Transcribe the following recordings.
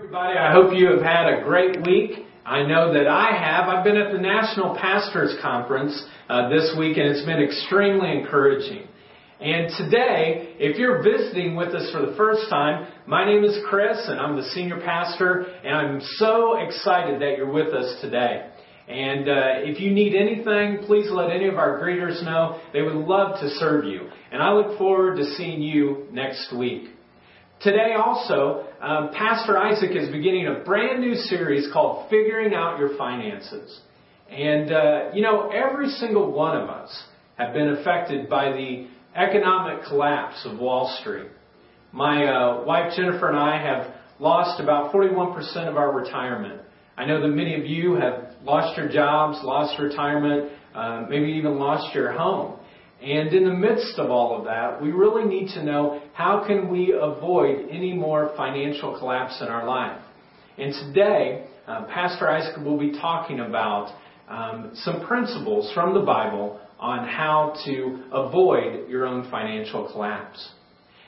everybody. I hope you have had a great week. I know that I have. I've been at the National Pastors Conference uh, this week, and it's been extremely encouraging. And today, if you're visiting with us for the first time, my name is Chris, and I'm the senior pastor, and I'm so excited that you're with us today. And uh, if you need anything, please let any of our greeters know. They would love to serve you. And I look forward to seeing you next week. Today also, um, Pastor Isaac is beginning a brand new series called Figuring Out Your Finances. And, uh, you know, every single one of us have been affected by the economic collapse of Wall Street. My uh, wife Jennifer and I have lost about 41% of our retirement. I know that many of you have lost your jobs, lost retirement, uh, maybe even lost your home. And in the midst of all of that, we really need to know how can we avoid any more financial collapse in our life. And today, uh, Pastor Isaac will be talking about um, some principles from the Bible on how to avoid your own financial collapse.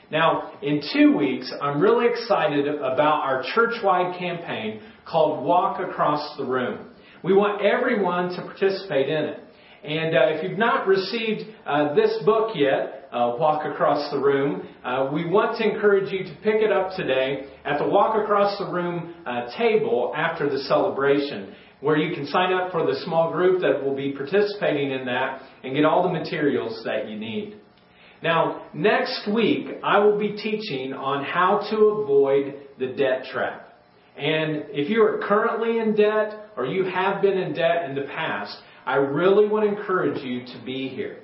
Now, in two weeks, I'm really excited about our church-wide campaign called Walk Across the Room. We want everyone to participate in it. And uh, if you've not received uh, this book yet, uh, Walk Across the Room, uh, we want to encourage you to pick it up today at the Walk Across the Room uh, table after the celebration, where you can sign up for the small group that will be participating in that and get all the materials that you need. Now, next week, I will be teaching on how to avoid the debt trap. And if you are currently in debt or you have been in debt in the past, I really want to encourage you to be here.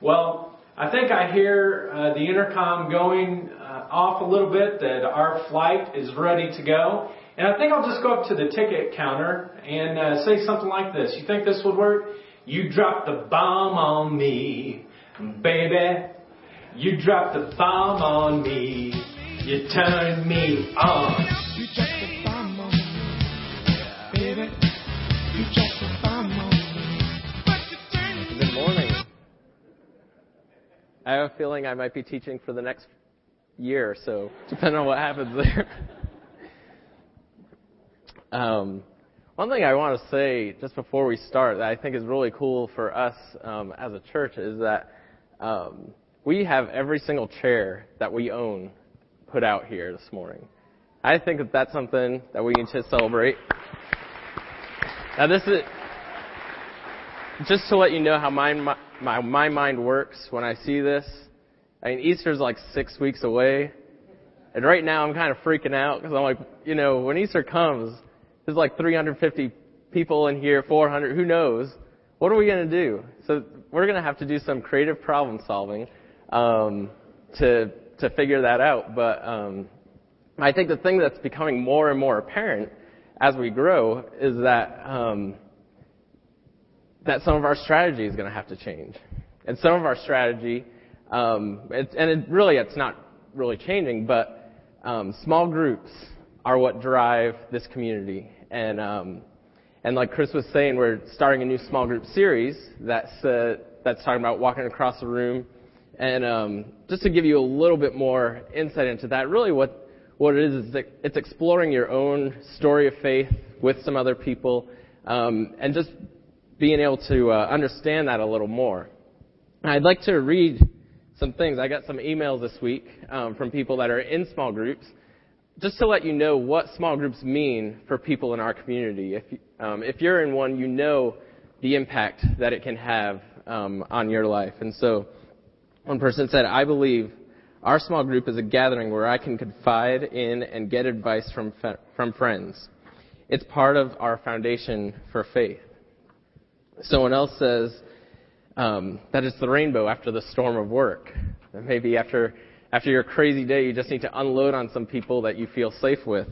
Well, I think I hear uh, the intercom going uh, off a little bit that our flight is ready to go. And I think I'll just go up to the ticket counter and uh, say something like this. You think this would work? You dropped the bomb on me, baby. You dropped the bomb on me. You turned me on. I have a feeling I might be teaching for the next year or so, depending on what happens there. um, one thing I want to say just before we start that I think is really cool for us um, as a church is that um, we have every single chair that we own put out here this morning. I think that that's something that we need to celebrate. Now, this is just to let you know how my, my, my mind works when I see this. I mean, Easter's like six weeks away. And right now I'm kind of freaking out because I'm like, you know, when Easter comes, there's like 350 people in here, 400, who knows? What are we going to do? So we're going to have to do some creative problem solving um, to to figure that out. But um, I think the thing that's becoming more and more apparent as we grow is that um, that some of our strategy is going to have to change. And some of our strategy, um, it, and it really it's not really changing, but um, small groups are what drive this community. And um, and like Chris was saying, we're starting a new small group series that's uh, that's talking about walking across the room. And um, just to give you a little bit more insight into that, really what what it is is that it's exploring your own story of faith with some other people, um, and just being able to uh, understand that a little more. I'd like to read some things. I got some emails this week um, from people that are in small groups, just to let you know what small groups mean for people in our community. If um, if you're in one, you know the impact that it can have um, on your life. And so, one person said, "I believe." Our small group is a gathering where I can confide in and get advice from, from friends. It's part of our foundation for faith. Someone else says um, that it's the rainbow after the storm of work. That maybe after after your crazy day, you just need to unload on some people that you feel safe with.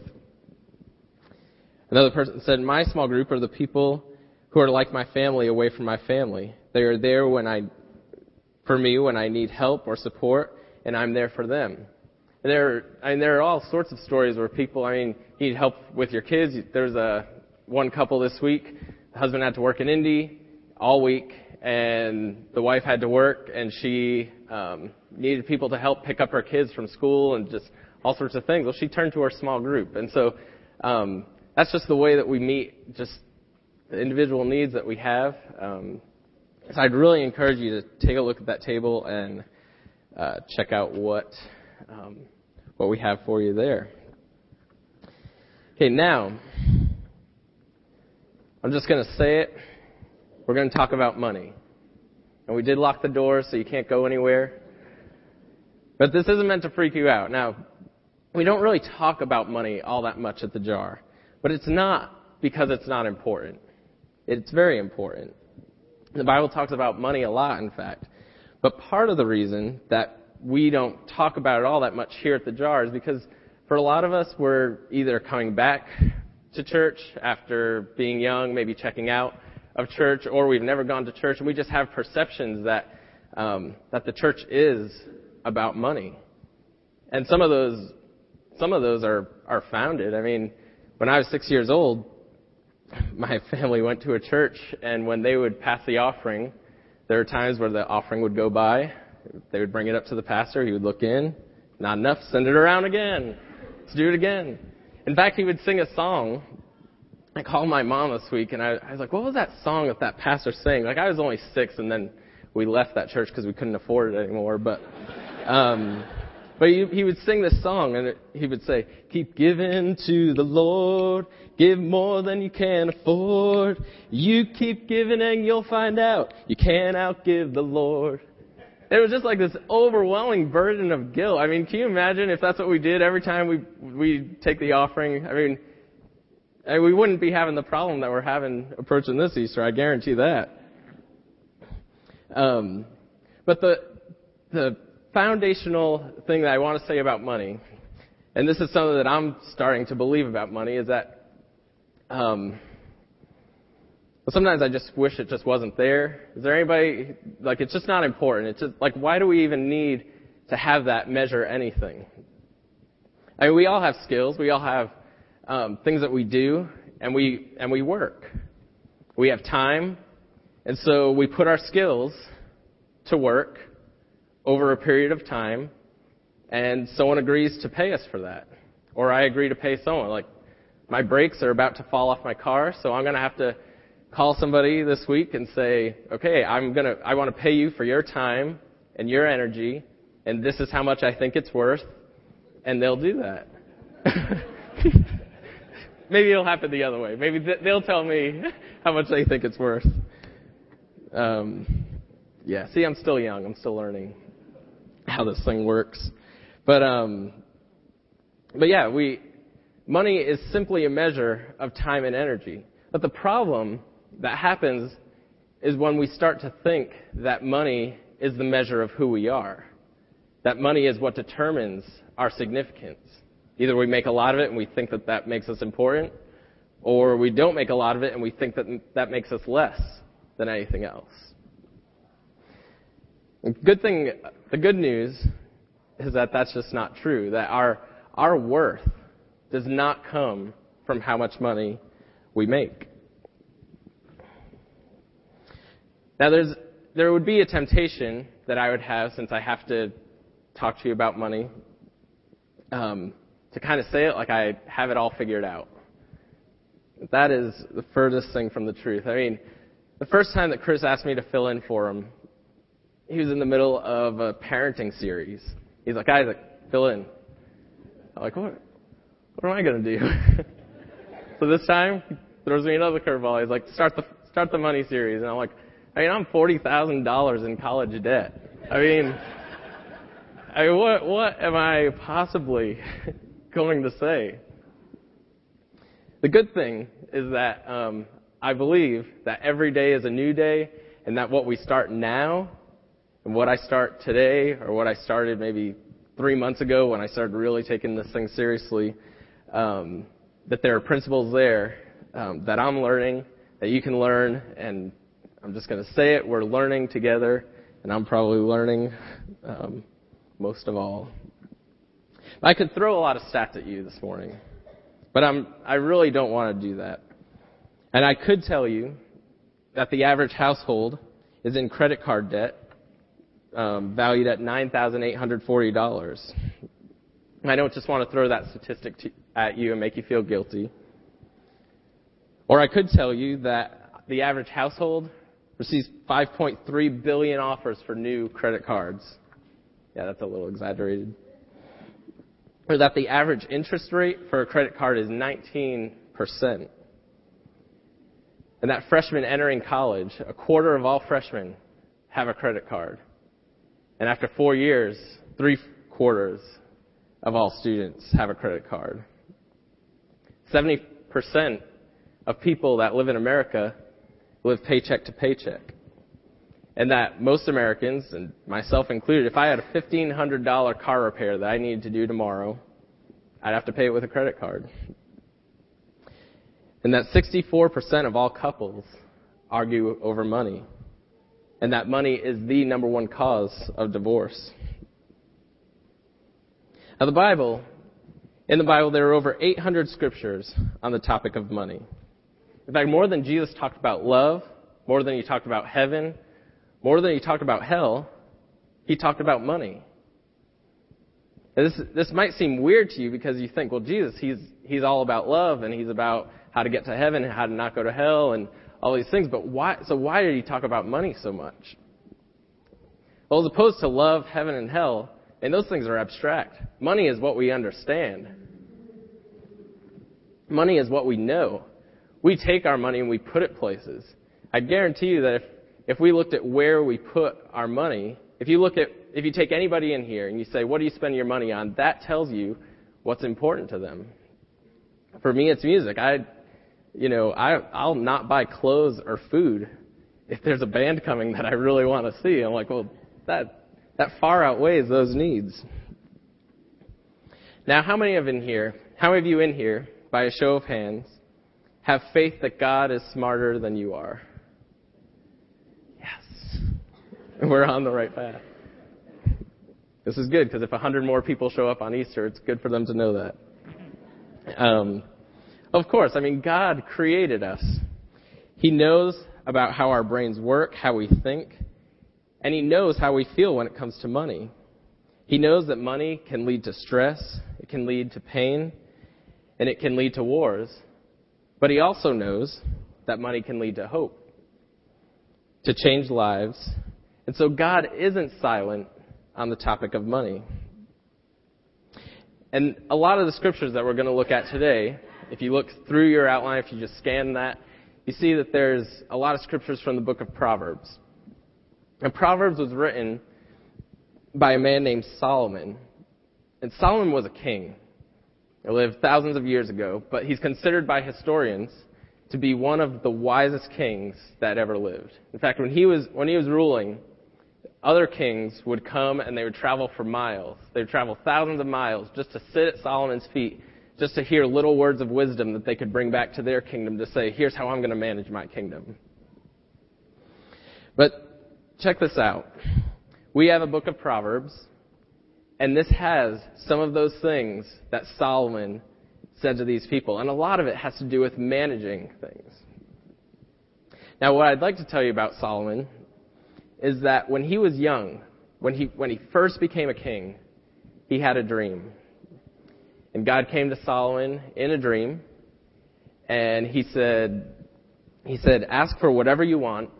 Another person said, "My small group are the people who are like my family away from my family. They are there when I, for me, when I need help or support, and I'm there for them." And there, I mean, there are all sorts of stories where people, I mean, need help with your kids. There's a one couple this week. Husband had to work in Indy all week, and the wife had to work, and she um, needed people to help pick up her kids from school and just all sorts of things. Well, she turned to her small group, and so um, that's just the way that we meet just the individual needs that we have. Um, so I'd really encourage you to take a look at that table and uh, check out what um, what we have for you there. Okay, now I'm just going to say it. We're going to talk about money. And we did lock the doors, so you can't go anywhere. But this isn't meant to freak you out. Now, we don't really talk about money all that much at the jar. But it's not because it's not important. It's very important. The Bible talks about money a lot, in fact. But part of the reason that we don't talk about it all that much here at the jar is because for a lot of us, we're either coming back to church after being young, maybe checking out of church, or we've never gone to church, and we just have perceptions that um, that the church is about money. And some of those some of those are are founded. I mean, when I was six years old, my family went to a church, and when they would pass the offering, there were times where the offering would go by. They would bring it up to the pastor. He would look in. Not enough. Send it around again. Let's do it again. In fact, he would sing a song. I called my mom this week, and I, I was like, "What was that song that that pastor sang?" Like I was only six, and then we left that church because we couldn't afford it anymore. But um, but he, he would sing this song and he would say, keep giving to the Lord, give more than you can afford. You keep giving and you'll find out you can't outgive the Lord. It was just like this overwhelming burden of guilt. I mean, can you imagine if that's what we did every time we we take the offering? I mean, we wouldn't be having the problem that we're having approaching this Easter. I guarantee that. Um, but the the foundational thing that I want to say about money, and this is something that I'm starting to believe about money, is that um, well, sometimes I just wish it just wasn't there. Is there anybody like it's just not important? It's just like why do we even need to have that measure anything? I mean, we all have skills. We all have um, things that we do, and we and we work. We have time, and so we put our skills to work over a period of time, and someone agrees to pay us for that. Or I agree to pay someone. Like, my brakes are about to fall off my car, so I'm going to have to call somebody this week and say, okay, I'm to, I want to pay you for your time and your energy, and this is how much I think it's worth, and they'll do that. Maybe it'll happen the other way. Maybe they'll tell me how much they think it's worth. Um, yeah, see, I'm still young. I'm still learning how this thing works. But um, but yeah, we money is simply a measure of time and energy. But the problem that happens is when we start to think that money is the measure of who we are. That money is what determines our significance. Either we make a lot of it and we think that that makes us important, or we don't make a lot of it and we think that that makes us less than anything else. The good thing, the good news is that that's just not true. That our, our worth does not come from how much money we make. Now there's, there would be a temptation that I would have since I have to talk to you about money, um, to kind of say it like I have it all figured out. That is the furthest thing from the truth. I mean, the first time that Chris asked me to fill in for him, he was in the middle of a parenting series. He's like, Isaac, fill in. I'm like, what? What am I going to do? so this time, he throws me another curveball. He's like, start the start the money series, and I'm like, I mean, I'm forty thousand dollars in college debt. I mean, I mean, what what am I possibly going to say? The good thing is that um, I believe that every day is a new day, and that what we start now and what I start today, or what I started maybe three months ago when I started really taking this thing seriously, um, that there are principles there um, that I'm learning, that you can learn, and I'm just going to say it, we're learning together, and I'm probably learning um, most of all. I could throw a lot of stats at you this morning, but I'm, I really don't want to do that. And I could tell you that the average household is in credit card debt um, valued at $9,840. I don't just want to throw that statistic to, at you and make you feel guilty. Or I could tell you that the average household receives 5.3 billion offers for new credit cards. Yeah, that's a little exaggerated. Or that the average interest rate for a credit card is 19%. And that freshmen entering college, a quarter of all freshmen have a credit card. And after four years, three quarters of all students have a credit card. 70% of people that live in America live paycheck to paycheck. And that most Americans, and myself included, if I had a $1,500 car repair that I needed to do tomorrow, I'd have to pay it with a credit card. And that 64% of all couples argue over money. And that money is the number one cause of divorce. Now, the Bible, in the Bible, there are over 800 scriptures on the topic of money. In fact, more than Jesus talked about love, more than he talked about heaven, more than he talked about hell, he talked about money. this, this might seem weird to you because you think, well, Jesus, he's, he's all about love and he's about how to get to heaven and how to not go to hell and all these things. But why, so why did he talk about money so much? Well, as opposed to love, heaven, and hell, and those things are abstract. Money is what we understand. Money is what we know. We take our money and we put it places. I guarantee you that if, if we looked at where we put our money, if you look at, if you take anybody in here and you say, what do you spend your money on? That tells you what's important to them. For me, it's music. I, you know, I, I'll not buy clothes or food if there's a band coming that I really want to see. I'm like, well, that, that far outweighs those needs. Now, how many of in here, how many of you in here, by a show of hands, have faith that God is smarter than you are? Yes. We're on the right path. This is good because if a hundred more people show up on Easter, it's good for them to know that. Um, of course, I mean, God created us. He knows about how our brains work, how we think, and He knows how we feel when it comes to money. He knows that money can lead to stress, it can lead to pain, and it can lead to wars. But He also knows that money can lead to hope, to change lives. And so God isn't silent on the topic of money. And a lot of the scriptures that we're going to look at today if you look through your outline, if you just scan that, you see that there's a lot of scriptures from the book of Proverbs. And Proverbs was written by a man named Solomon. And Solomon was a king. He lived thousands of years ago, but he's considered by historians to be one of the wisest kings that ever lived. In fact, when he was, when he was ruling, other kings would come and they would travel for miles. They would travel thousands of miles just to sit at Solomon's feet just to hear little words of wisdom that they could bring back to their kingdom to say, here's how I'm going to manage my kingdom. But check this out. We have a book of Proverbs, and this has some of those things that Solomon said to these people, and a lot of it has to do with managing things. Now, what I'd like to tell you about Solomon is that when he was young, when he, when he first became a king, he had a dream. And God came to Solomon in a dream, and he said, he said, ask for whatever you want,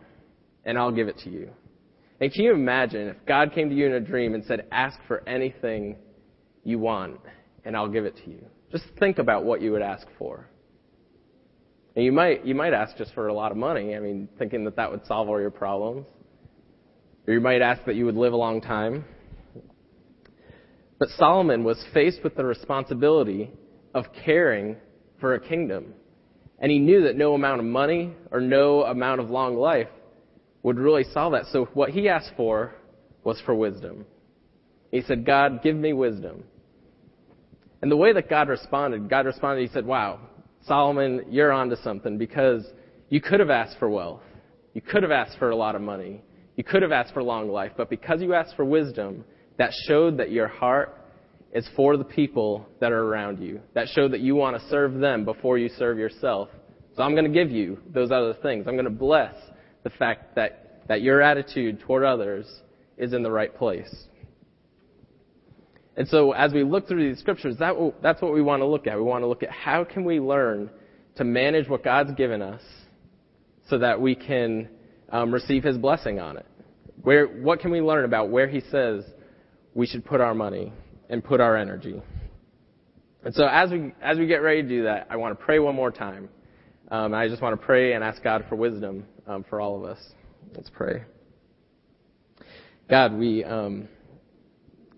and I'll give it to you. And can you imagine if God came to you in a dream and said, ask for anything you want, and I'll give it to you? Just think about what you would ask for. And you might, you might ask just for a lot of money, I mean, thinking that that would solve all your problems. Or you might ask that you would live a long time. But Solomon was faced with the responsibility of caring for a kingdom. And he knew that no amount of money or no amount of long life would really solve that. So what he asked for was for wisdom. He said, God, give me wisdom. And the way that God responded, God responded, he said, wow, Solomon, you're onto something because you could have asked for wealth. You could have asked for a lot of money. You could have asked for long life. But because you asked for wisdom, that showed that your heart is for the people that are around you. That showed that you want to serve them before you serve yourself. So I'm going to give you those other things. I'm going to bless the fact that, that your attitude toward others is in the right place. And so as we look through these scriptures, that, that's what we want to look at. We want to look at how can we learn to manage what God's given us so that we can um, receive His blessing on it. Where, what can we learn about where He says we should put our money and put our energy? And so as we, as we get ready to do that, I want to pray one more time. Um, I just want to pray and ask God for wisdom um, for all of us. Let's pray. God, we um,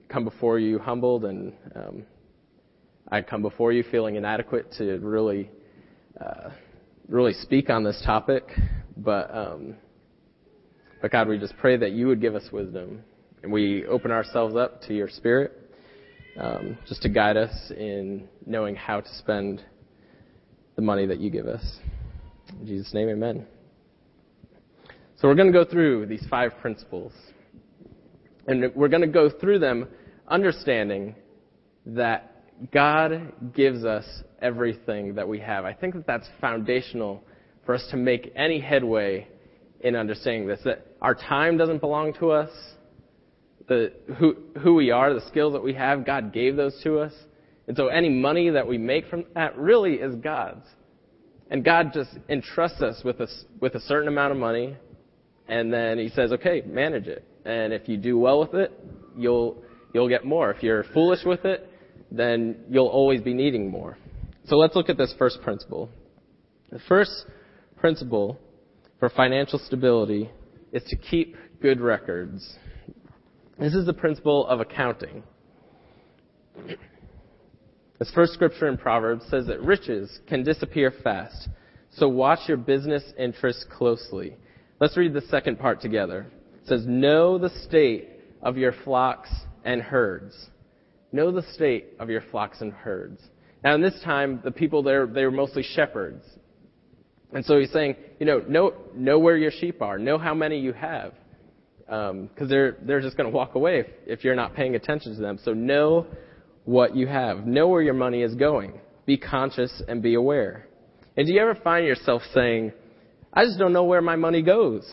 come before you humbled, and um, I come before you feeling inadequate to really, uh, really speak on this topic. But, um, but God, we just pray that you would give us wisdom, and we open ourselves up to your Spirit um, just to guide us in knowing how to spend the money that you give us. In Jesus' name, amen. So we're going to go through these five principles. And we're going to go through them understanding that God gives us everything that we have. I think that that's foundational for us to make any headway in understanding this. That our time doesn't belong to us the who who we are, the skills that we have, God gave those to us. And so any money that we make from that really is God's. And God just entrusts us with a, with a certain amount of money, and then He says, okay, manage it. And if you do well with it, you'll, you'll get more. If you're foolish with it, then you'll always be needing more. So let's look at this first principle. The first principle for financial stability is to keep good records. This is the principle of accounting. This first scripture in Proverbs says that riches can disappear fast, so watch your business interests closely. Let's read the second part together. It says, Know the state of your flocks and herds. Know the state of your flocks and herds. Now, in this time, the people there, they were mostly shepherds. And so he's saying, you know, know, know where your sheep are. Know how many you have because um, they're they're just going to walk away if, if you're not paying attention to them. So know what you have. Know where your money is going. Be conscious and be aware. And do you ever find yourself saying, "I just don't know where my money goes"?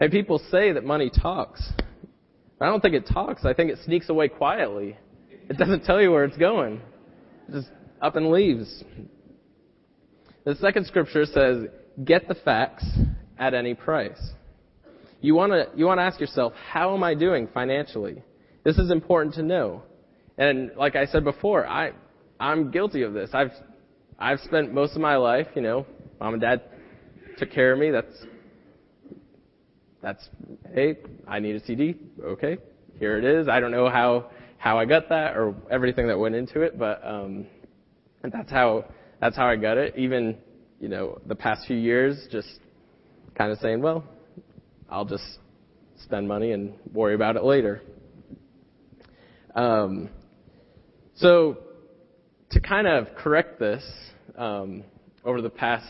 And people say that money talks. I don't think it talks. I think it sneaks away quietly. It doesn't tell you where it's going. It just up and leaves. The second scripture says, "Get the facts at any price." You want to you want to ask yourself, how am I doing financially? This is important to know. And like I said before, I I'm guilty of this. I've I've spent most of my life, you know, mom and dad took care of me. That's that's hey, I need a CD. Okay, here it is. I don't know how how I got that or everything that went into it, but um, that's how that's how I got it. Even you know the past few years, just kind of saying, well, I'll just spend money and worry about it later. Um, so, to kind of correct this, um, over the past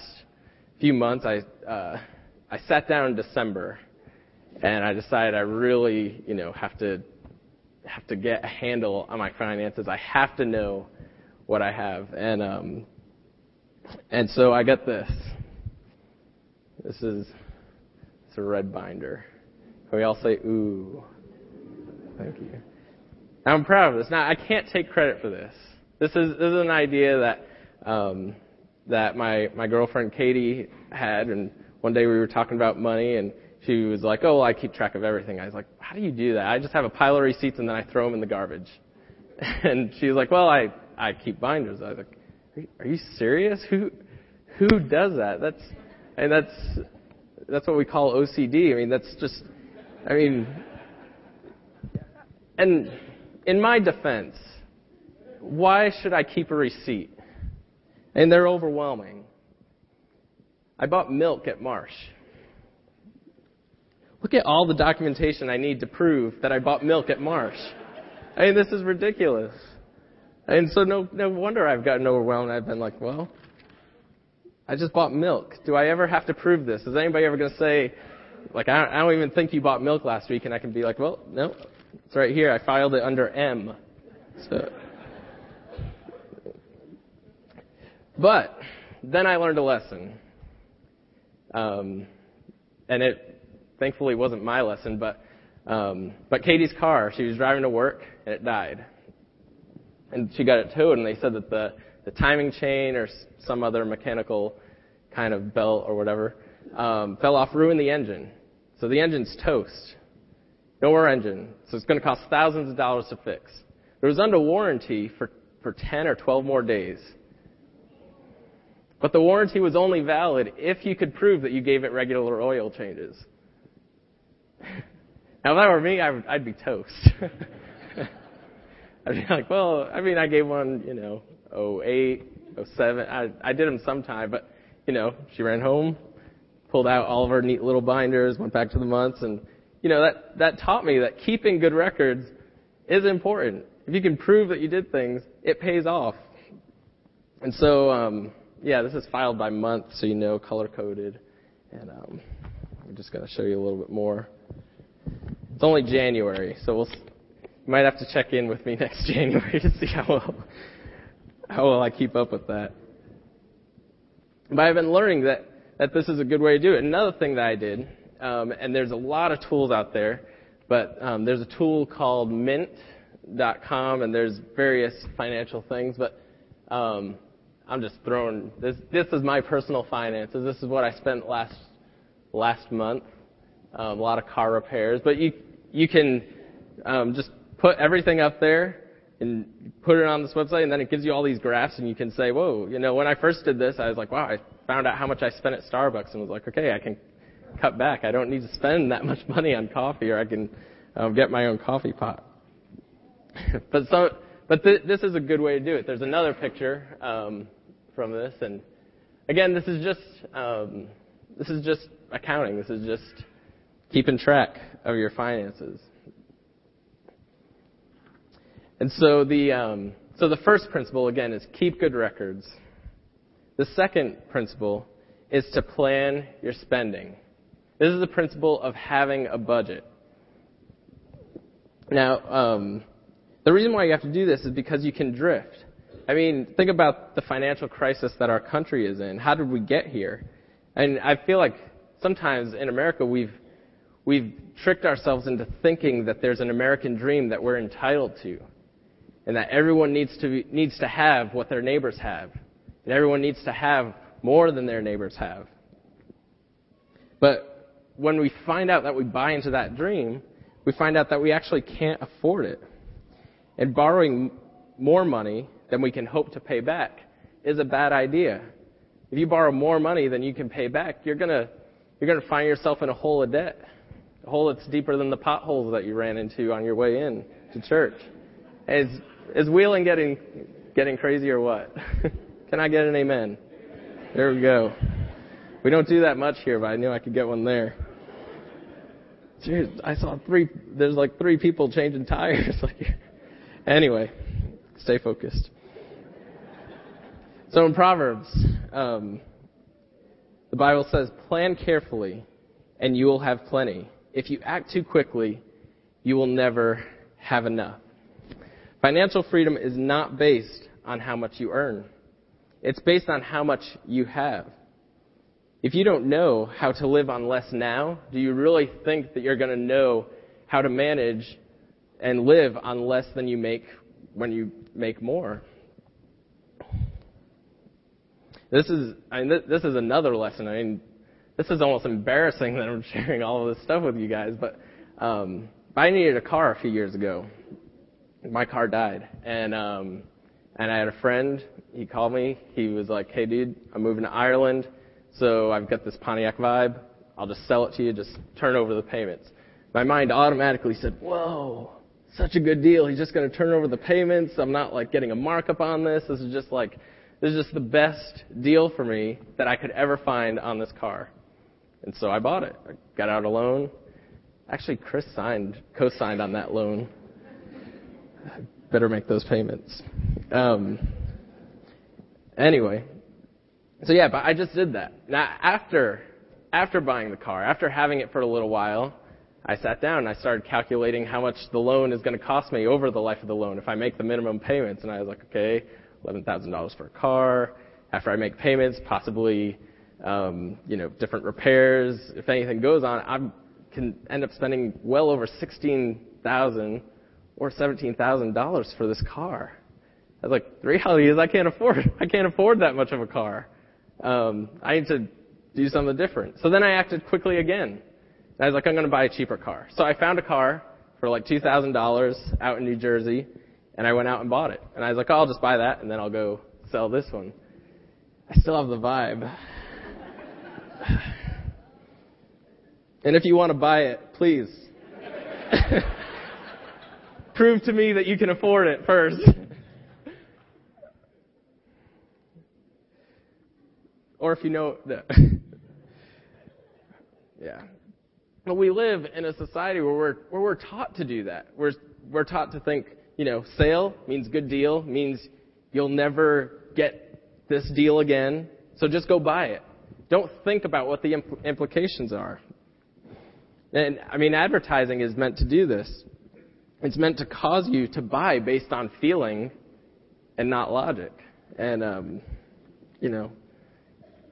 few months, I uh, I sat down in December, and I decided I really, you know, have to have to get a handle on my finances. I have to know what I have, and um, and so I got this. This is it's a red binder. Can we all say, ooh? Thank you. I'm proud of this. Now, I can't take credit for this. This is, this is an idea that, um, that my, my girlfriend Katie had, and one day we were talking about money, and she was like, oh, well, I keep track of everything. I was like, how do you do that? I just have a pile of receipts and then I throw them in the garbage. And she was like, well, I, I keep binders. I was like, are you, are you serious? Who, who does that? That's, and that's, that's what we call OCD. I mean, that's just, I mean, and in my defense, why should I keep a receipt? And they're overwhelming. I bought milk at Marsh. Look at all the documentation I need to prove that I bought milk at Marsh. I mean, this is ridiculous. And so no, no wonder I've gotten overwhelmed. I've been like, well, I just bought milk. Do I ever have to prove this? Is anybody ever going to say, like, I don't, I don't even think you bought milk last week, and I can be like, well, no, it's right here. I filed it under M. So, but then I learned a lesson, um, and it thankfully wasn't my lesson, but um, but Katie's car, she was driving to work, and it died. and she got it towed, and they said that the the timing chain or some other mechanical kind of belt or whatever um, fell off, ruined the engine. So the engine's toast. No more engine. So it's going to cost thousands of dollars to fix. It was under warranty for, for 10 or 12 more days. But the warranty was only valid if you could prove that you gave it regular oil changes. now, if that were me, I would, I'd be toast. I'd be like, well, I mean, I gave one, you know, 08, 07. I, I did them sometime, but, you know, she ran home, pulled out all of her neat little binders, went back to the months, and, you know, that, that taught me that keeping good records is important. If you can prove that you did things, it pays off. And so, um, yeah, this is filed by month, so you know, color coded. And um, I'm just going to show you a little bit more. It's only January, so we'll you might have to check in with me next January to see how well how will I keep up with that. But I've been learning that that this is a good way to do it. Another thing that I did, um, and there's a lot of tools out there, but um, there's a tool called Mint.com, and there's various financial things, but um, I'm just throwing this. This is my personal finances. This is what I spent last last month. Um, a lot of car repairs, but you you can um, just put everything up there and put it on this website, and then it gives you all these graphs, and you can say, "Whoa, you know, when I first did this, I was like, wow, I found out how much I spent at Starbucks, and was like, okay, I can cut back. I don't need to spend that much money on coffee, or I can um, get my own coffee pot." but so, but th- this is a good way to do it. There's another picture. Um, from this. And again, this is just um, this is just accounting. This is just keeping track of your finances. And so the um, so the first principle again is keep good records. The second principle is to plan your spending. This is the principle of having a budget. Now, um, the reason why you have to do this is because you can drift. I mean, think about the financial crisis that our country is in. How did we get here? And I feel like sometimes in America we've we've tricked ourselves into thinking that there's an American dream that we're entitled to, and that everyone needs to be, needs to have what their neighbors have, and everyone needs to have more than their neighbors have. But when we find out that we buy into that dream, we find out that we actually can't afford it. And borrowing more money than we can hope to pay back is a bad idea. If you borrow more money than you can pay back, you're gonna you're gonna find yourself in a hole of debt, a hole that's deeper than the potholes that you ran into on your way in to church. Is is wheeling getting getting crazy or what? can I get an amen? There we go. We don't do that much here, but I knew I could get one there. Jeez, I saw three. There's like three people changing tires. anyway, stay focused. So in Proverbs, um, the Bible says, plan carefully and you will have plenty. If you act too quickly, you will never have enough. Financial freedom is not based on how much you earn. It's based on how much you have. If you don't know how to live on less now, do you really think that you're going to know how to manage and live on less than you make when you make more? This is, I mean, this is another lesson. I mean, this is almost embarrassing that I'm sharing all of this stuff with you guys, but um, I needed a car a few years ago. My car died, and um, and I had a friend. He called me. He was like, "Hey, dude, I'm moving to Ireland, so I've got this Pontiac Vibe. I'll just sell it to you. Just turn over the payments." My mind automatically said, "Whoa, such a good deal. He's just going to turn over the payments. I'm not like getting a markup on this. This is just like this is just the best deal for me that I could ever find on this car. And so I bought it. I got out a loan. Actually, Chris signed, co-signed on that loan. Better make those payments. Um, anyway, so yeah, but I just did that. Now after after buying the car, after having it for a little while, I sat down and I started calculating how much the loan is going to cost me over the life of the loan if I make the minimum payments. And I was like, okay, $11,000 for a car. After I make payments, possibly, um, you know, different repairs. If anything goes on, I can end up spending well over 16000 or $17,000 for this car. I was like, the reality is I can't afford, I can't afford that much of a car. Um, I need to do something different. So then I acted quickly again. I was like, I'm going to buy a cheaper car. So I found a car for like $2,000 out in New Jersey, and I went out and bought it. And I was like, oh, I'll just buy that, and then I'll go sell this one. I still have the vibe. and if you want to buy it, please. Prove to me that you can afford it first. or if you know, the yeah. But we live in a society where we're, where we're taught to do that. We're, we're taught to think, you know, sale means good deal, means you'll never get this deal again, so just go buy it. Don't think about what the impl- implications are. And, I mean, advertising is meant to do this. It's meant to cause you to buy based on feeling and not logic. And, um, you know,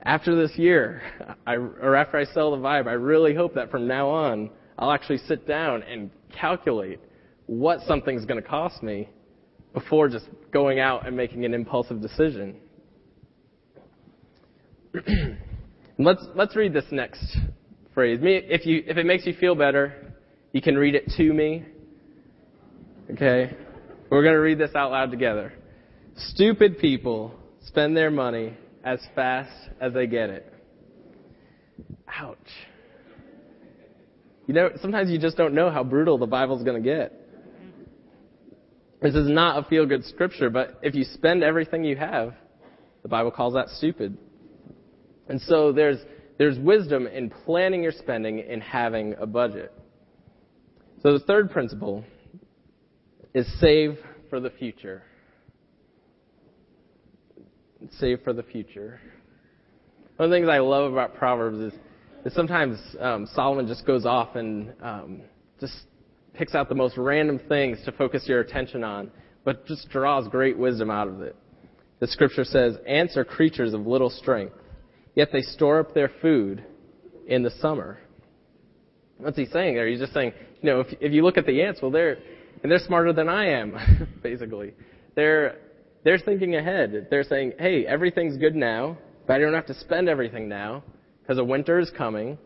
after this year, I, or after I sell the vibe, I really hope that from now on, I'll actually sit down and calculate what something's going to cost me before just going out and making an impulsive decision. let's let's read this next phrase. Me, if you if it makes you feel better, you can read it to me. Okay, we're going to read this out loud together. Stupid people spend their money as fast as they get it. Ouch. You know, sometimes you just don't know how brutal the Bible's going to get. This is not a feel good scripture, but if you spend everything you have, the Bible calls that stupid. And so there's, there's wisdom in planning your spending and having a budget. So the third principle is save for the future save for the future. One of the things I love about Proverbs is, is sometimes um, Solomon just goes off and um, just picks out the most random things to focus your attention on, but just draws great wisdom out of it. The scripture says, Ants are creatures of little strength, yet they store up their food in the summer. What's he saying there? He's just saying, you know, if, if you look at the ants, well, they're, and they're smarter than I am, basically. They're they're thinking ahead. They're saying, hey, everything's good now, but I don't have to spend everything now because a winter is coming,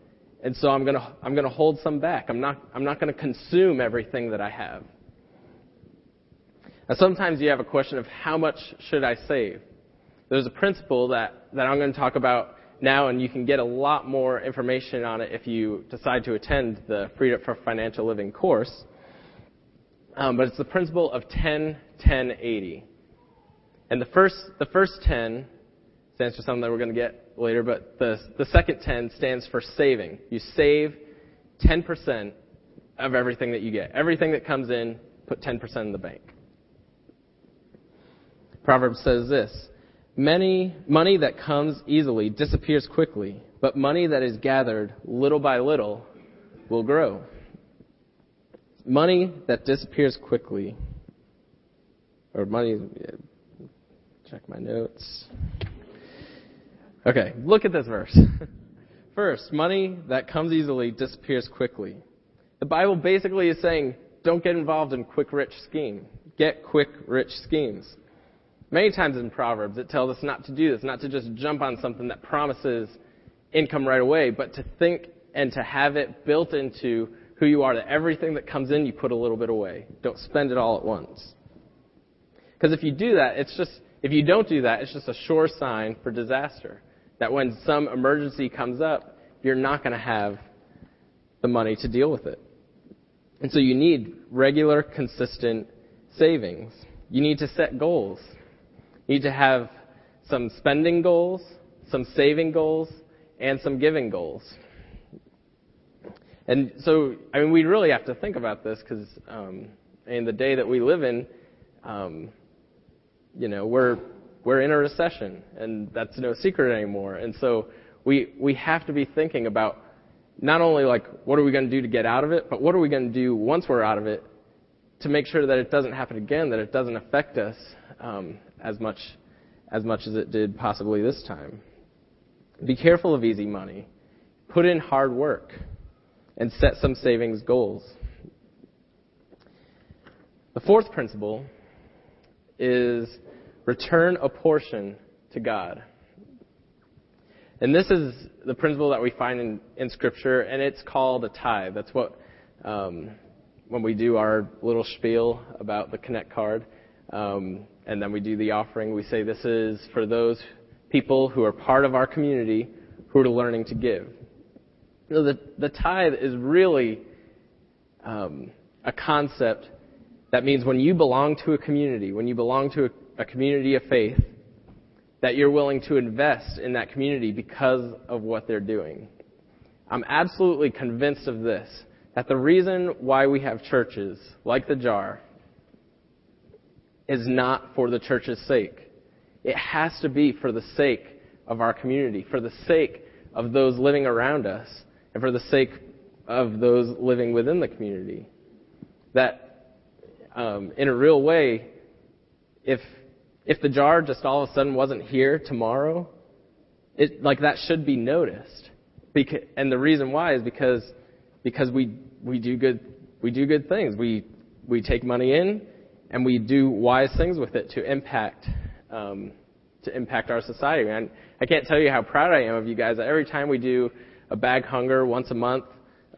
and so I'm to I'm to hold some back. I'm not I'm not to consume everything that I have. Now, sometimes you have a question of how much should I save? There's a principle that, that I'm going to talk about now, and you can get a lot more information on it if you decide to attend the Freed Up for Financial Living course. Um, but it's the principle of 10, 10, 80. And the first, the first 10 stands for something that we're going to get later, but the, the second 10 stands for saving. You save 10% of everything that you get. Everything that comes in, put 10% in the bank. Proverbs says this Many money that comes easily disappears quickly, but money that is gathered little by little will grow. Money that disappears quickly, or money Check my notes. Okay, look at this verse. First, money that comes easily disappears quickly. The Bible basically is saying, don't get involved in quick rich scheme. Get quick rich schemes. Many times in Proverbs, it tells us not to do this, not to just jump on something that promises income right away, but to think and to have it built into who you are, that everything that comes in, you put a little bit away. Don't spend it all at once. Because if you do that, it's just, if you don't do that, it's just a sure sign for disaster. That when some emergency comes up, you're not going to have the money to deal with it. And so you need regular, consistent savings. You need to set goals. You need to have some spending goals, some saving goals, and some giving goals. And so, I mean, we really have to think about this because um, in the day that we live in, um, you know, we're we're in a recession, and that's no secret anymore. And so we we have to be thinking about not only like what are we going to do to get out of it, but what are we going to do once we're out of it to make sure that it doesn't happen again, that it doesn't affect us um, as much as much as it did possibly this time. Be careful of easy money. Put in hard work and set some savings goals. The fourth principle is return a portion to God. And this is the principle that we find in, in Scripture, and it's called a tithe. That's what, um, when we do our little spiel about the Connect card, um, and then we do the offering, we say this is for those people who are part of our community who are learning to give. Know, the, the tithe is really um, a concept that means when you belong to a community, when you belong to a, a community of faith, that you're willing to invest in that community because of what they're doing. I'm absolutely convinced of this that the reason why we have churches like the jar is not for the church's sake. It has to be for the sake of our community, for the sake of those living around us, and for the sake of those living within the community. That, um, in a real way, if if the jar just all of a sudden wasn't here tomorrow, it like that should be noticed. Because, and the reason why is because because we we do good we do good things. We we take money in and we do wise things with it to impact um, to impact our society. And I can't tell you how proud I am of you guys. Every time we do a bag hunger once a month,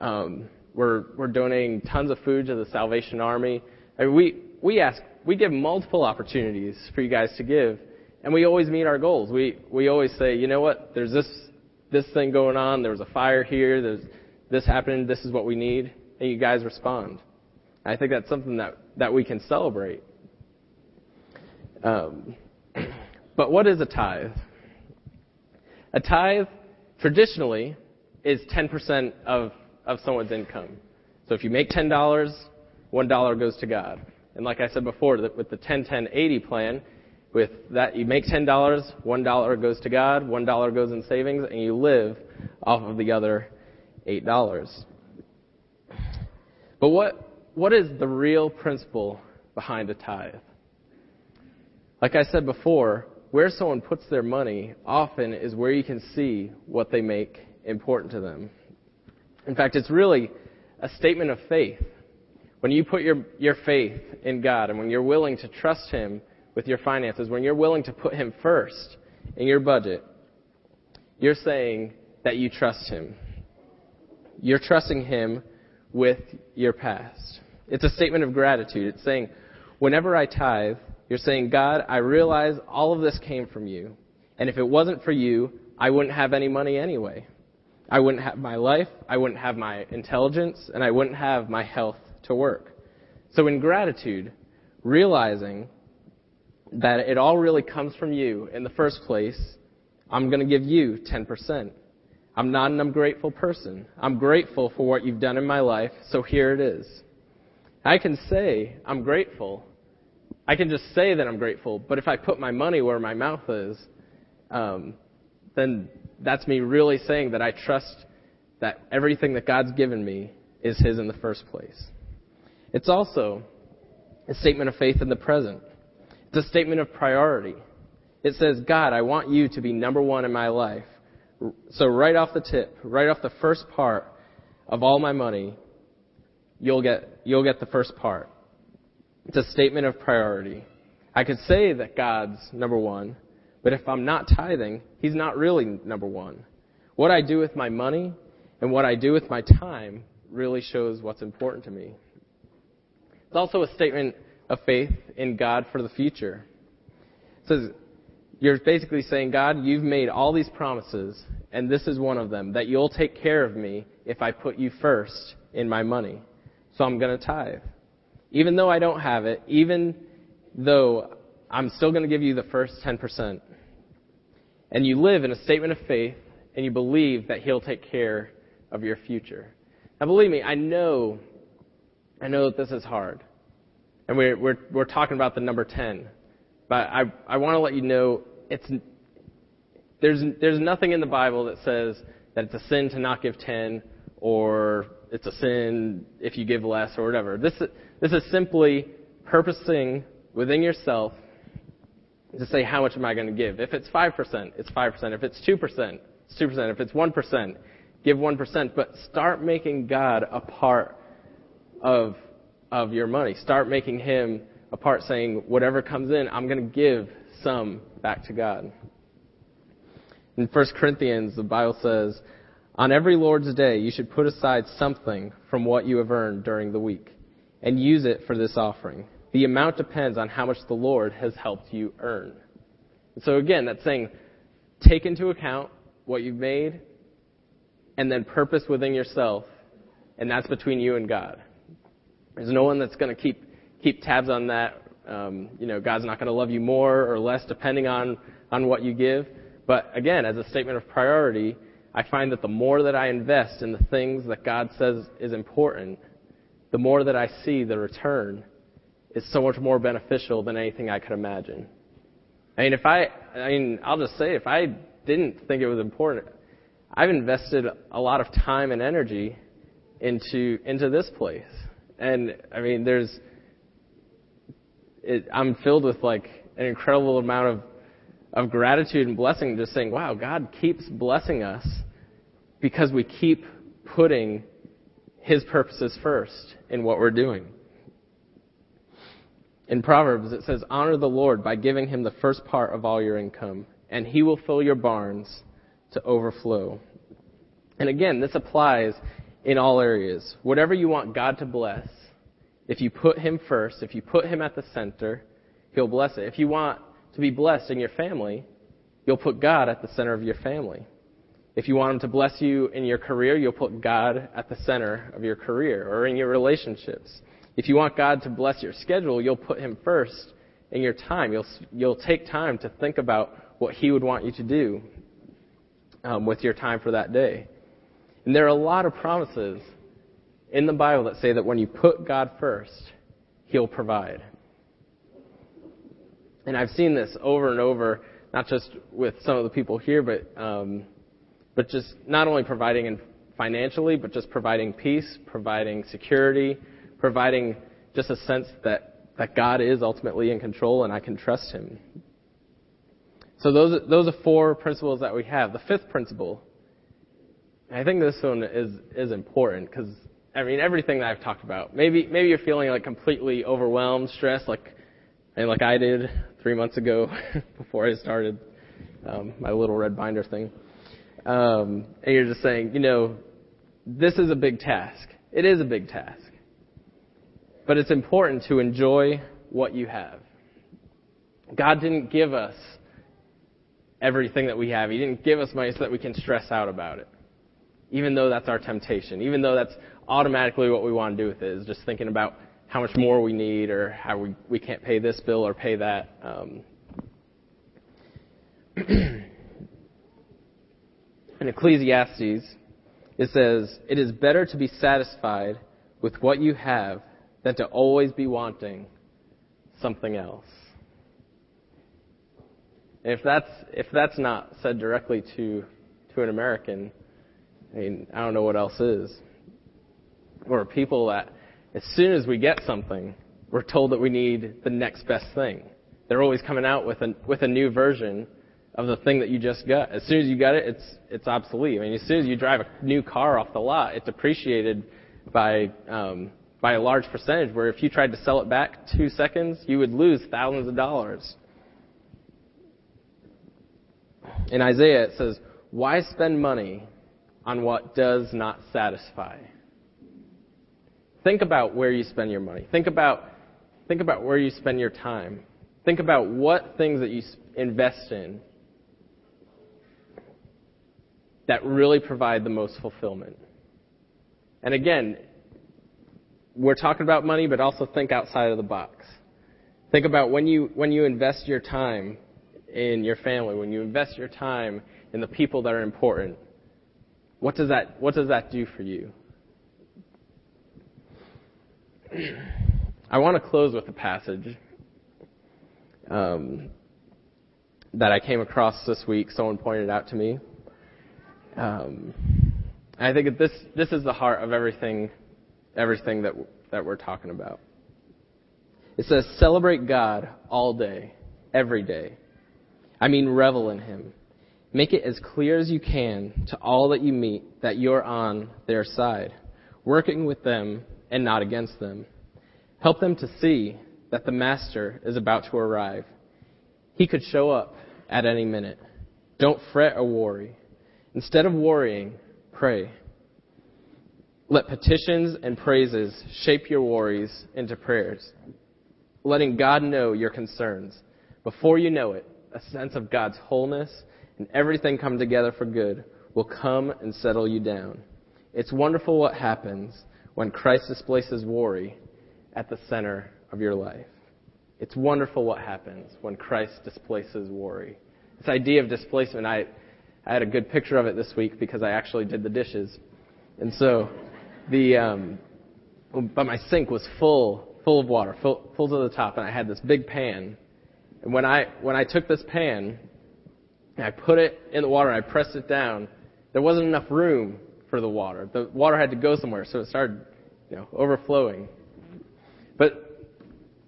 um, we're we're donating tons of food to the Salvation Army. I mean, we we ask we give multiple opportunities for you guys to give, and we always meet our goals. We we always say, you know what? There's this this thing going on. There was a fire here. There's this happened. This is what we need, and you guys respond. I think that's something that that we can celebrate. Um, but what is a tithe? A tithe, traditionally, is 10% of, of someone's income. So if you make $10, $1 goes to God. And like I said before, with the 10 10 80 plan, with that you make $10, $1 goes to God, $1 goes in savings, and you live off of the other $8. But what, what is the real principle behind a tithe? Like I said before, where someone puts their money often is where you can see what they make important to them. In fact, it's really a statement of faith. When you put your, your faith in God and when you're willing to trust Him with your finances, when you're willing to put Him first in your budget, you're saying that you trust Him. You're trusting Him with your past. It's a statement of gratitude. It's saying, whenever I tithe, you're saying, God, I realize all of this came from you. And if it wasn't for you, I wouldn't have any money anyway. I wouldn't have my life, I wouldn't have my intelligence, and I wouldn't have my health to work. So in gratitude, realizing that it all really comes from you in the first place, I'm going to give you 10%. I'm not an ungrateful person. I'm grateful for what you've done in my life, so here it is. I can say I'm grateful. I can just say that I'm grateful, but if I put my money where my mouth is, um, then that's me really saying that I trust that everything that God's given me is His in the first place. It's also a statement of faith in the present. It's a statement of priority. It says, God, I want you to be number one in my life. So right off the tip, right off the first part of all my money, you'll get, you'll get the first part. It's a statement of priority. I could say that God's number one, but if I'm not tithing, He's not really number one. What I do with my money and what I do with my time really shows what's important to me. It's also a statement of faith in God for the future. It says, you're basically saying, God, you've made all these promises, and this is one of them, that you'll take care of me if I put you first in my money. So I'm going to tithe. Even though I don't have it, even though I'm still going to give you the first 10%. And you live in a statement of faith, and you believe that He'll take care of your future. Now, believe me, I know I know that this is hard. And we're, we're, we're talking about the number 10. But I, I want to let you know it's, there's, there's nothing in the Bible that says that it's a sin to not give 10 or it's a sin if you give less or whatever. This, this is simply purposing within yourself to say, how much am I going to give? If it's 5%, it's 5%. If it's 2%, it's 2%. If it's 1%, give 1%. But start making God a part of, of your money. Start making Him a part saying, whatever comes in, I'm going to give some back to God. In 1 Corinthians, the Bible says, On every Lord's day, you should put aside something from what you have earned during the week and use it for this offering. The amount depends on how much the Lord has helped you earn. So again, that's saying take into account what you've made and then purpose within yourself, and that's between you and God. There's no one that's going to keep keep tabs on that. Um, you know, God's not going to love you more or less depending on on what you give. But again, as a statement of priority, I find that the more that I invest in the things that God says is important, the more that I see the return is so much more beneficial than anything I could imagine. I mean, if I, I mean, I'll just say, if I didn't think it was important, I've invested a lot of time and energy into into this place, and I mean, there's, it, I'm filled with like an incredible amount of of gratitude and blessing, just saying, wow, God keeps blessing us because we keep putting His purposes first in what we're doing. In Proverbs, it says, Honor the Lord by giving him the first part of all your income, and he will fill your barns to overflow. And again, this applies in all areas. Whatever you want God to bless, if you put him first, if you put him at the center, he'll bless it. If you want to be blessed in your family, you'll put God at the center of your family. If you want him to bless you in your career, you'll put God at the center of your career or in your relationships. If you want God to bless your schedule, you'll put Him first in your time. You'll, you'll take time to think about what He would want you to do um, with your time for that day. And there are a lot of promises in the Bible that say that when you put God first, He'll provide. And I've seen this over and over, not just with some of the people here, but um, but just not only providing financially, but just providing peace, providing security, providing just a sense that, that God is ultimately in control and I can trust Him. So those, those are four principles that we have. The fifth principle, I think this one is, is important because, I mean, everything that I've talked about, maybe, maybe you're feeling like completely overwhelmed, stressed, like, and like I did three months ago before I started um, my little red binder thing. Um, and you're just saying, you know, this is a big task. It is a big task. But it's important to enjoy what you have. God didn't give us everything that we have. He didn't give us money so that we can stress out about it. Even though that's our temptation. Even though that's automatically what we want to do with it, is just thinking about how much more we need or how we, we can't pay this bill or pay that. Um, in Ecclesiastes, it says, It is better to be satisfied with what you have than to always be wanting something else. if that's if that's not said directly to to an American, I mean, I don't know what else is. Or people that as soon as we get something, we're told that we need the next best thing. They're always coming out with a with a new version of the thing that you just got. As soon as you got it, it's it's obsolete. I mean, as soon as you drive a new car off the lot, it's appreciated by um, by a large percentage, where if you tried to sell it back two seconds, you would lose thousands of dollars. In Isaiah, it says, Why spend money on what does not satisfy? Think about where you spend your money. Think about, think about where you spend your time. Think about what things that you invest in that really provide the most fulfillment. And again, we're talking about money, but also think outside of the box. Think about when you when you invest your time in your family, when you invest your time in the people that are important. What does that what does that do for you? I want to close with a passage um, that I came across this week. Someone pointed out to me. Um, I think this this is the heart of everything everything that, that we're talking about. It says, celebrate God all day, every day. I mean, revel in Him. Make it as clear as you can to all that you meet that you're on their side, working with them and not against them. Help them to see that the Master is about to arrive. He could show up at any minute. Don't fret or worry. Instead of worrying, pray. Let petitions and praises shape your worries into prayers, letting God know your concerns. Before you know it, a sense of God's wholeness and everything come together for good will come and settle you down. It's wonderful what happens when Christ displaces worry at the center of your life. It's wonderful what happens when Christ displaces worry. This idea of displacement, I, I had a good picture of it this week because I actually did the dishes. And so, the, um, but my sink was full, full of water, full, full to the top, and I had this big pan. And when I, when I took this pan, and I put it in the water and I pressed it down, there wasn't enough room for the water. The water had to go somewhere, so it started, you know, overflowing. But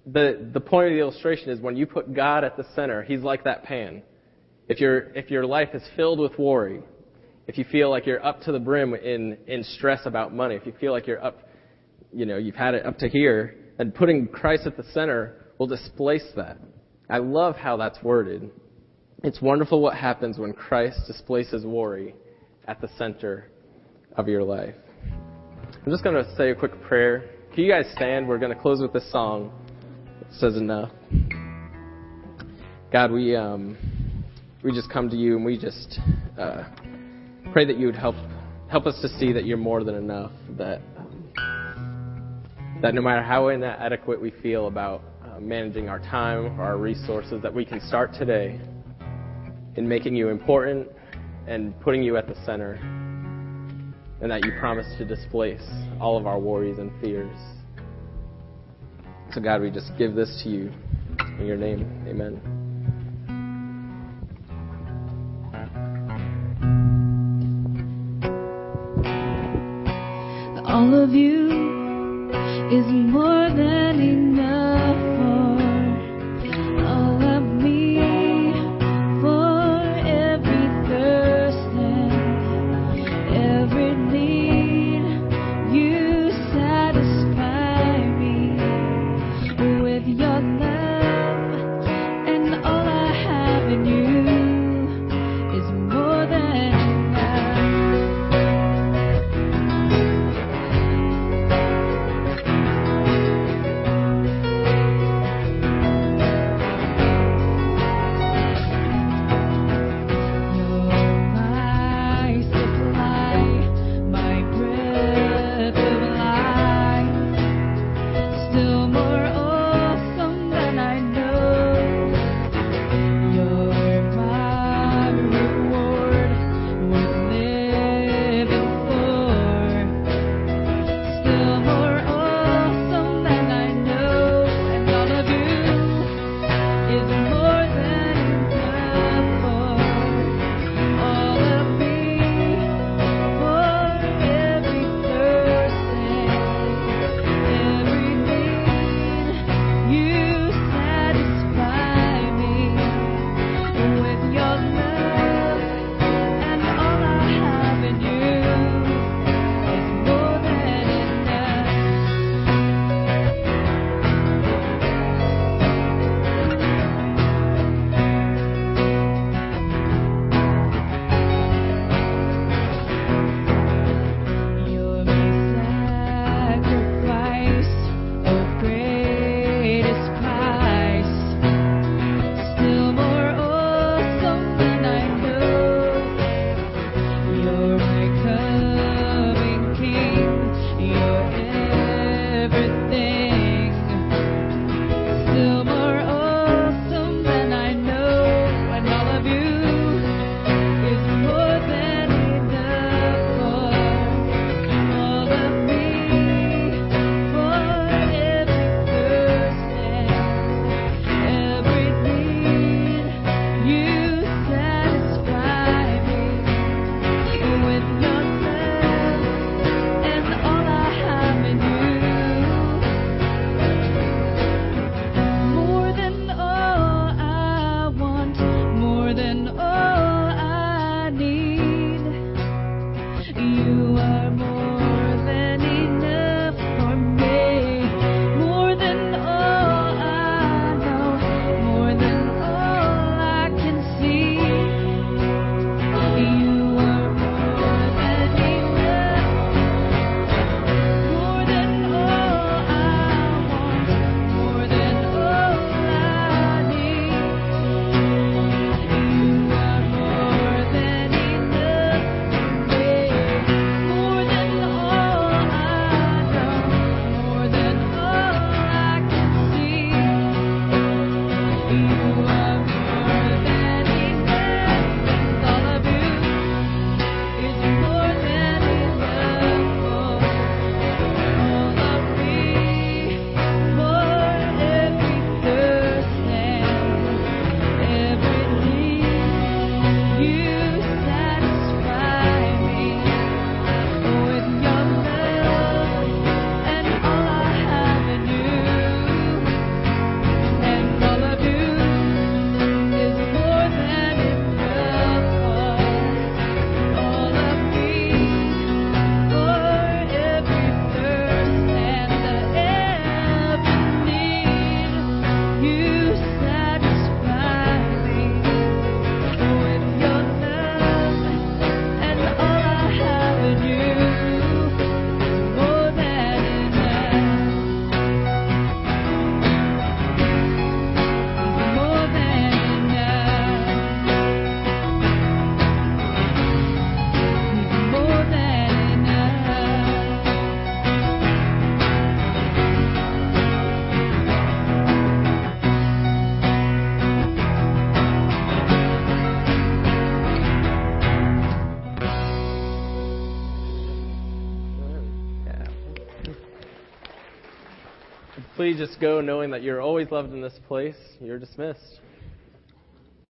the, the point of the illustration is when you put God at the center, He's like that pan. If, you if your life is filled with worry, if you feel like you're up to the brim in, in stress about money, if you feel like you're up, you know, you've had it up to here, then putting Christ at the center will displace that. I love how that's worded. It's wonderful what happens when Christ displaces worry at the center of your life. I'm just going to say a quick prayer. Can you guys stand? We're going to close with this song It says enough. God, we um, we just come to you and we just uh, pray that you would help help us to see that you're more than enough. That that no matter how inadequate we feel about uh, managing our time or our resources, that we can start today in making you important and putting you at the center, and that you promise to displace all of our worries and fears. So, God, we just give this to you. In your name, amen. All of you is more just go knowing that you're always loved in this place. You're dismissed.